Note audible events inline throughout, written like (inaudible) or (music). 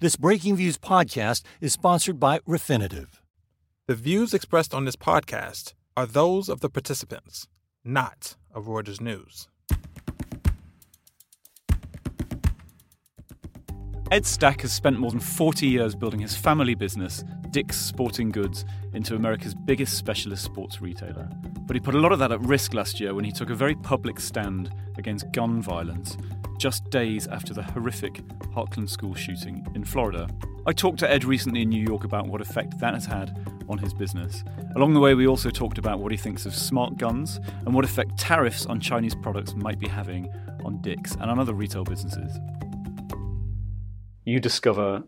This Breakingviews podcast is sponsored by Refinitiv. The views expressed on this podcast are those of the participants, not of Reuters News. Ed Stack has spent more than 40 years building his family business, Dick's Sporting Goods, into America's biggest specialist sports retailer. But he put a lot of that at risk last year when he took a very public stand against gun violence just days after the horrific Parkland school shooting in Florida. I talked to Ed recently in New York about what effect that has had on his business. Along the way, we also talked about what he thinks of smart guns and what effect tariffs on Chinese products might be having on Dick's and on other retail businesses. You discover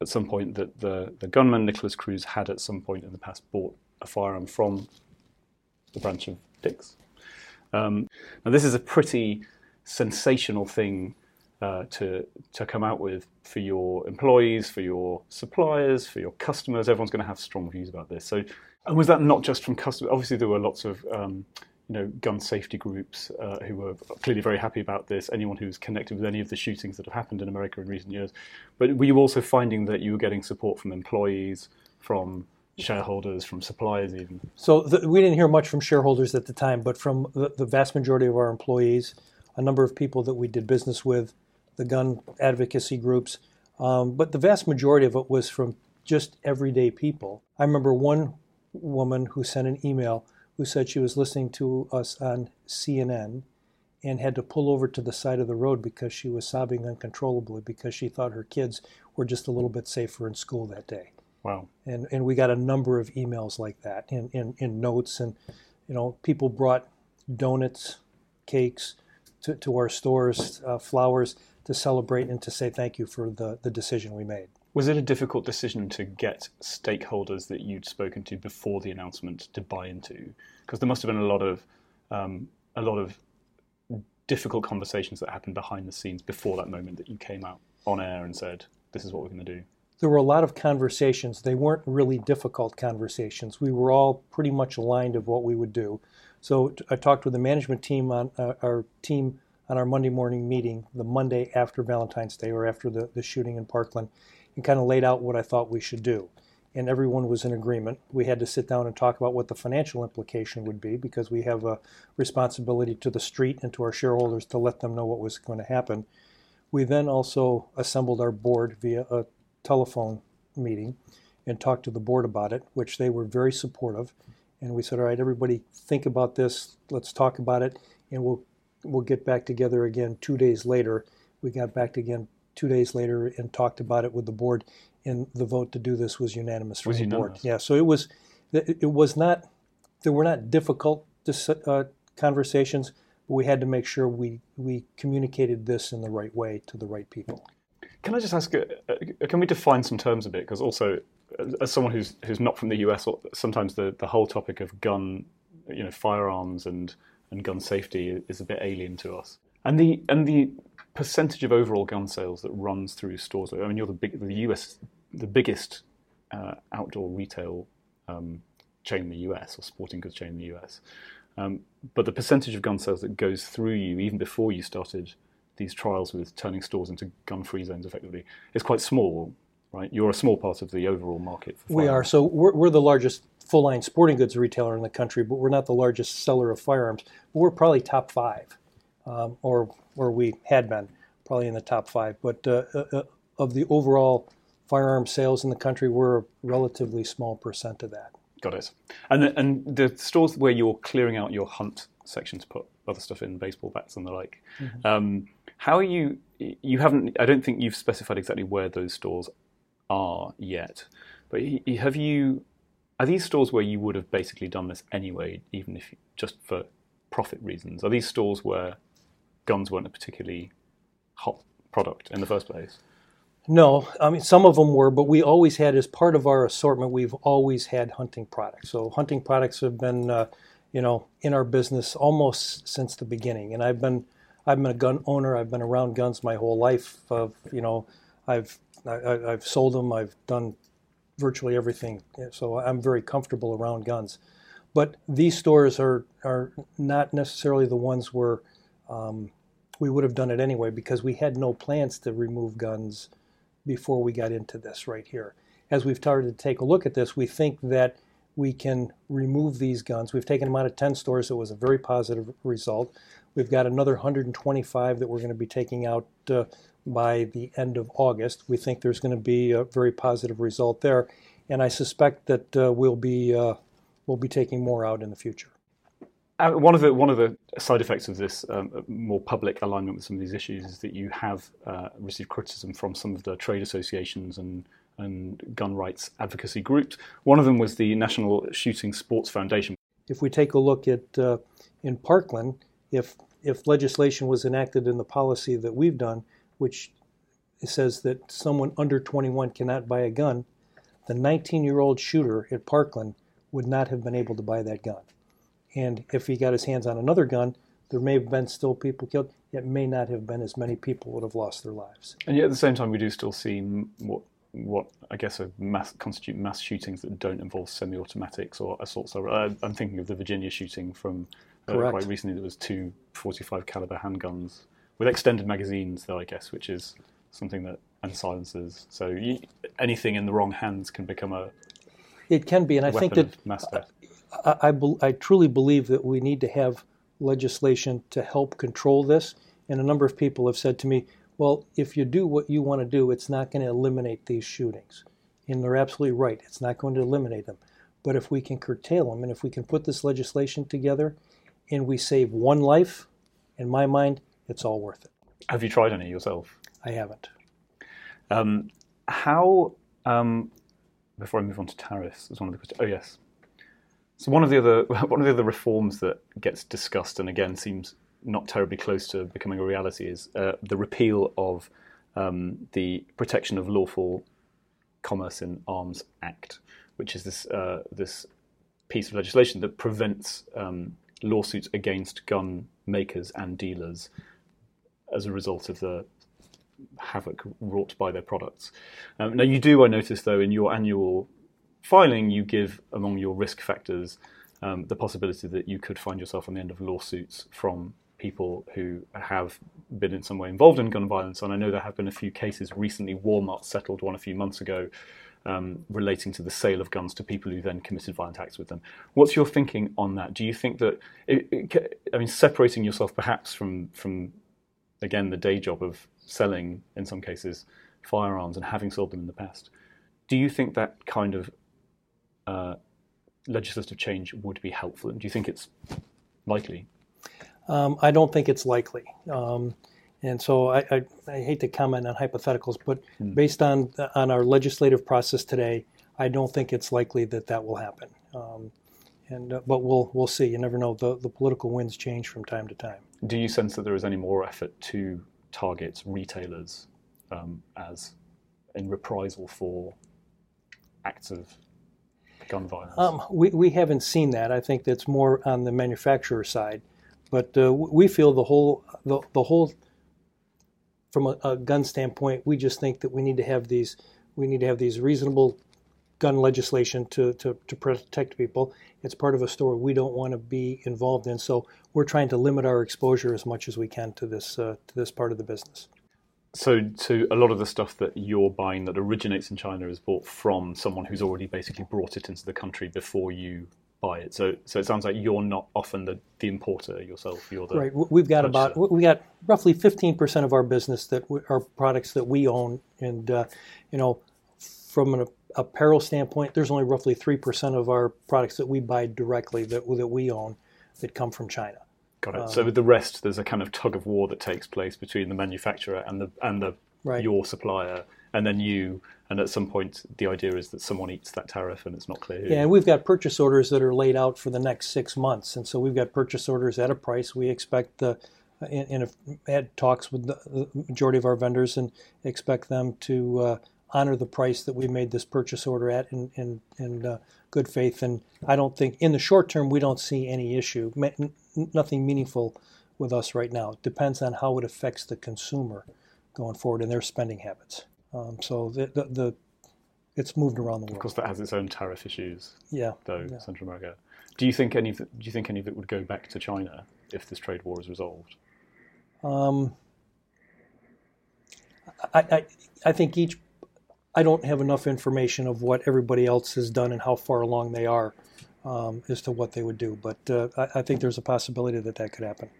at some point that the, the gunman Nikolas Cruz had at some point in the past bought a firearm from the branch of Dick's. Um, now, this is a pretty sensational thing uh, to to come out with for your employees, for your suppliers, for your customers. Everyone's going to have strong views about this. So, and was that not just from customers? Obviously, there were lots of um, you know gun safety groups uh, who were clearly very happy about this. Anyone who's connected with any of the shootings that have happened in America in recent years. But were you also finding that you were getting support from employees, from shareholders, from suppliers, even? So the, we didn't hear much from shareholders at the time, but from the, the vast majority of our employees a number of people that we did business with, the gun advocacy groups, um, but the vast majority of it was from just everyday people. I remember one woman who sent an email who said she was listening to us on CNN and had to pull over to the side of the road because she was sobbing uncontrollably because she thought her kids were just a little bit safer in school that day. Wow. And and we got a number of emails like that in, in, in notes and you know, people brought donuts, cakes, to, to our stores, uh, flowers, to celebrate and to say thank you for the, the decision we made. Was it a difficult decision to get stakeholders that you'd spoken to before the announcement to buy into? Because there must have been a lot of um, a lot of difficult conversations that happened behind the scenes before that moment that you came out on air and said, "This is what we're going to do." There were a lot of conversations. They weren't really difficult conversations. We were all pretty much aligned of what we would do. So I talked with the management team on uh, our team on our Monday morning meeting, the Monday after Valentine's Day or after the, the shooting in Parkland, and kind of laid out what I thought we should do. And everyone was in agreement. We had to sit down and talk about what the financial implication would be because we have a responsibility to the street and to our shareholders to let them know what was going to happen. We then also assembled our board via a telephone meeting and talked to the board about it, which they were very supportive and we said, all right, everybody, think about this. Let's talk about it, and we'll we'll get back together again two days later. We got back again two days later and talked about it with the board, and the vote to do this was unanimous from was the unanimous. board. Yeah, so it was it was not there were not difficult uh, conversations, but we had to make sure we we communicated this in the right way to the right people. Can I just ask? Uh, uh can we define some terms a bit? Because also as someone who's who's not from the US, sometimes the, the whole topic of gun, you know, firearms and, and gun safety is a bit alien to us. And the and the percentage of overall gun sales that runs through stores. I mean, you're the big the US the biggest uh, outdoor retail um, chain in the US or sporting goods chain in the US. Um, but the percentage of gun sales that goes through you, even before you started these trials with turning stores into gun-free zones, effectively, is quite small right? You're a small part of the overall market. we are. So we're, we're the largest full line sporting goods retailer in the country, but we're not the largest seller of firearms. But we're probably top five, um, or or we had been probably in the top five. But uh, uh, uh, of the overall firearm sales in the country, we're a relatively small percent of that. Got it. And the, and the stores where you're clearing out your hunt section to put other stuff in, baseball bats and the like. Mm-hmm. Um, how are you? You haven't. I don't think you've specified exactly where those stores are yet. But have you? Are these stores where you would have basically done this anyway, even if just for profit reasons? Are these stores where guns weren't a particularly hot product in the first place? No, I mean some of them were, but we always had as part of our assortment. We've always had hunting products. So hunting products have been, uh, you know, in our business almost since the beginning. And I've been, I've been a gun owner. I've been around guns my whole life. Of you know, I've I, have sold them. I've done virtually everything, so I'm very comfortable around guns. But these stores are are not necessarily the ones where um, we would have done it anyway because we had no plans to remove guns before we got into this right here. As we've started to take a look at this, we think that we can remove these guns. We've taken them out of 10 stores. It was a very positive result. We've got another 125 that we're going to be taking out uh, by the end of August. We think there's going to be a very positive result there, and I suspect that uh, we'll be uh, we'll be taking more out in the future. Uh, one of the one of the side effects of this um, more public alignment with some of these issues is that you have uh, received criticism from some of the trade associations and and gun rights advocacy groups. One of them was the National Shooting Sports Foundation. If we take a look at uh, in Parkland, if if legislation was enacted in the policy that we've done, which says that someone under 21 cannot buy a gun, the 19-year-old shooter at Parkland would not have been able to buy that gun. And if he got his hands on another gun, there may have been still people killed. It may not have been as many people would have lost their lives. And yet, at the same time, we do still see what what I guess are mass, constitute mass shootings that don't involve semi-automatics or assaults. Uh, I'm thinking of the Virginia shooting from uh, quite recently. There was two 45 caliber handguns with extended magazines, though I guess, which is something that and silencers. So you, anything in the wrong hands can become a. It can be, and I think that. I, I, I, truly believe that we need to have legislation to help control this. And a number of people have said to me, well, if you do what you want to do, it's not going to eliminate these shootings. And they're absolutely right. It's not going to eliminate them. But if we can curtail them and if we can put this legislation together and we save one life, in my mind, it's all worth it. Have you tried any yourself? I haven't. Um, how, um, before I move on to tariffs, is one of the questions. Oh, yes. So one of the other (laughs) one of the other reforms that gets discussed and again seems not terribly close to becoming a reality is uh, the repeal of um, the Protection of Lawful Commerce in Arms Act, which is this uh, this piece of legislation that prevents um, lawsuits against gun makers and dealers as a result of the havoc wrought by their products. Um, now, you do, I notice, though, in your annual filing, you give among your risk factors um, the possibility that you could find yourself on the end of lawsuits from people who have been in some way involved in gun violence. And I know there have been a few cases recently. Walmart settled one a few months ago um, relating to the sale of guns to people who then committed violent acts with them. What's your thinking on that? Do you think that, it, it, I mean, separating yourself perhaps from, from, again, the day job of selling, in some cases, firearms and having sold them in the past, do you think that kind of uh, legislative change would be helpful? And do you think it's likely? Um, I don't think it's likely. Um, and so I, I, I, hate to comment on hypotheticals, but hmm. based on on our legislative process today, I don't think it's likely that that will happen. Um, and uh, but we'll we'll see. You never know. The the political winds change from time to time. Do you sense that there is any more effort to target retailers um, as in reprisal for acts of gun violence? Um, we, we haven't seen that. I think that's more on the manufacturer side. But uh, we feel the whole the, the whole from a, a, gun standpoint, we just think that we need to have these we need to have these reasonable gun legislation to, to, to protect people. It's part of a story we don't want to be involved in, so we're trying to limit our exposure as much as we can to this uh, to this part of the business. So, to a lot of the stuff that you're buying that originates in China is bought from someone who's already basically brought it into the country before you buy it. So, so it sounds like you're not often the, the importer yourself. You're the right. We've got purchaser. about we got roughly 15% of our business that are products that we own, and uh, you know, from an apparel standpoint, there's only roughly three percent of our products that we buy directly that that we own that come from China. Got it. Um, so with the rest, there's a kind of tug of war that takes place between the manufacturer and the and the right. your supplier, and then you and at some point the idea is that someone eats that tariff and it's not clear. Yeah, we've got purchase orders that are laid out for the next six months, and so we've got purchase orders at a price. We expect the in had talks with the majority of our vendors and expect them to uh, honor the price that we made this purchase order at in in, in uh, good faith. And I don't think in the short term we don't see any issue, nothing meaningful with us right now. It depends on how it affects the consumer going forward and their spending habits. Um, so the, the, the, it's moved around the world. Of course, that has its own tariff issues. Yeah. Though yeah. Central America. Do you think any of it, do you think any of it would go back to China if this trade war is resolved? Um, I, I, I think each I don't have enough information of what everybody else has done and how far along they are um, as to what they would do. But uh, I, I, think there's a possibility that that could happen.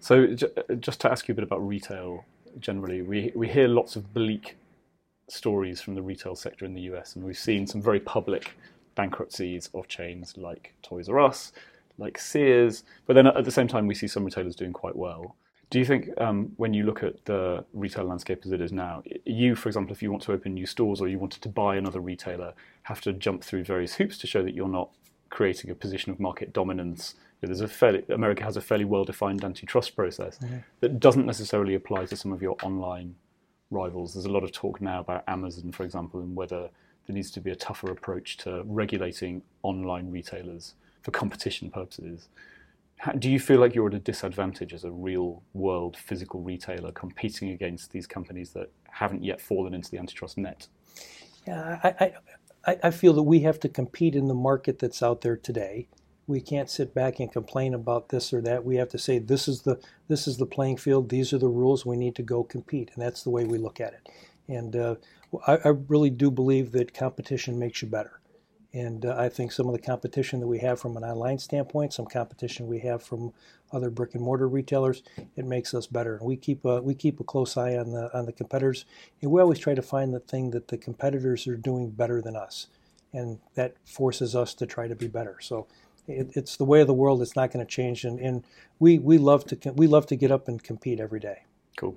So, j- just to ask you a bit about retail generally, we we hear lots of bleak stories from the retail sector in the US, and we've seen some very public bankruptcies of chains like Toys R Us, like Sears, but then at the same time, we see some retailers doing quite well. Do you think um, when you look at the retail landscape as it is now, you, for example, if you want to open new stores or you wanted to buy another retailer, have to jump through various hoops to show that you're not creating a position of market dominance? There's a fairly, America has a fairly well-defined antitrust process mm-hmm. that doesn't necessarily apply to some of your online rivals. There's a lot of talk now about Amazon, for example, and whether there needs to be a tougher approach to regulating online retailers for competition purposes. How, do you feel like you're at a disadvantage as a real world physical retailer competing against these companies that haven't yet fallen into the antitrust net? Yeah, I, I, I feel that we have to compete in the market that's out there today. We can't sit back and complain about this or that. We have to say this is the this is the playing field. These are the rules. We need to go compete, and that's the way we look at it. And uh, I, I really do believe that competition makes you better. And uh, I think some of the competition that we have from an online standpoint, some competition we have from other brick and mortar retailers, it makes us better. We keep a, we keep a close eye on the on the competitors, and we always try to find the thing that the competitors are doing better than us, and that forces us to try to be better. So. It, it's the way of the world. It's not going to change, and, and we, we love to we love to get up and compete every day. Cool.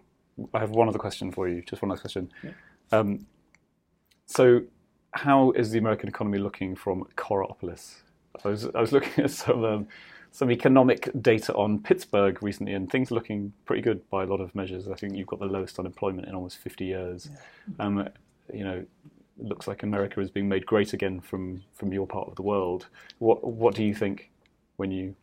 I have one other question for you. Just one last question. Yeah. Um, so how is the American economy looking from Coraopolis? I was, I was looking (laughs) at some um, some economic data on Pittsburgh recently, and things are looking pretty good by a lot of measures. I think you've got the lowest unemployment in almost 50 years. Yeah. Um, you know, it looks like America is being made great again from from your part of the world. What what do you think when you?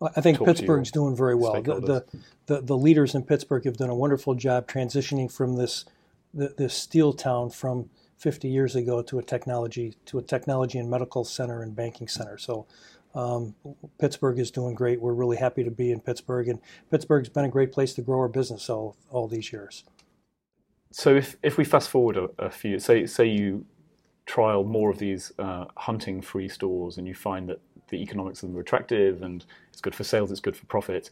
I think Pittsburgh's doing very well. The, the, the the leaders in Pittsburgh have done a wonderful job transitioning from this this steel town from 50 years ago to a technology to a technology and medical center and banking center. So um, Pittsburgh is doing great. We're really happy to be in Pittsburgh, and Pittsburgh's been a great place to grow our business all all these years. So if if we fast forward a, a few, say say you trial more of these uh, hunting free stores, and you find that the economics of them are attractive and it's good for sales, it's good for profit,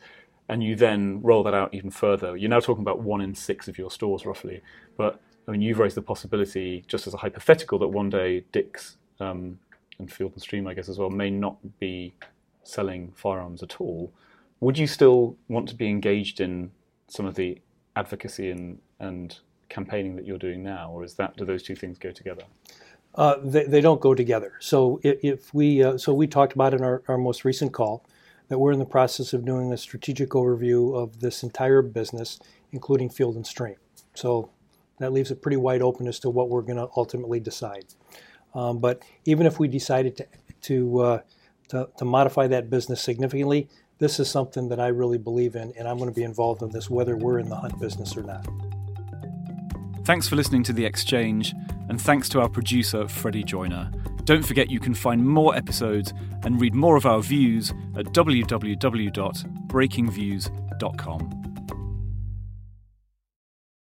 and you then roll that out even further. You're now talking about one in six of your stores roughly, but I mean, you've raised the possibility, just as a hypothetical, that one day Dick's um, and Field and Stream, I guess, as well, may not be selling firearms at all. Would you still want to be engaged in some of the advocacy and, and campaigning that you're doing now, or is that do those two things go together? Uh, they, they, don't go together. So if, if we uh, so we talked about in our, our most recent call that we're in the process of doing a strategic overview of this entire business, including Field and Stream. So that leaves it pretty wide open as to what we're going to ultimately decide. Um, but even if we decided to to, uh, to, to modify that business significantly, this is something that I really believe in, and I'm going to be involved in this whether we're in the hunt business or not. Thanks for listening to The Exchange, and thanks to our producer, Freddie Joyner. Don't forget you can find more episodes and read more of our views at www.breakingviews.com.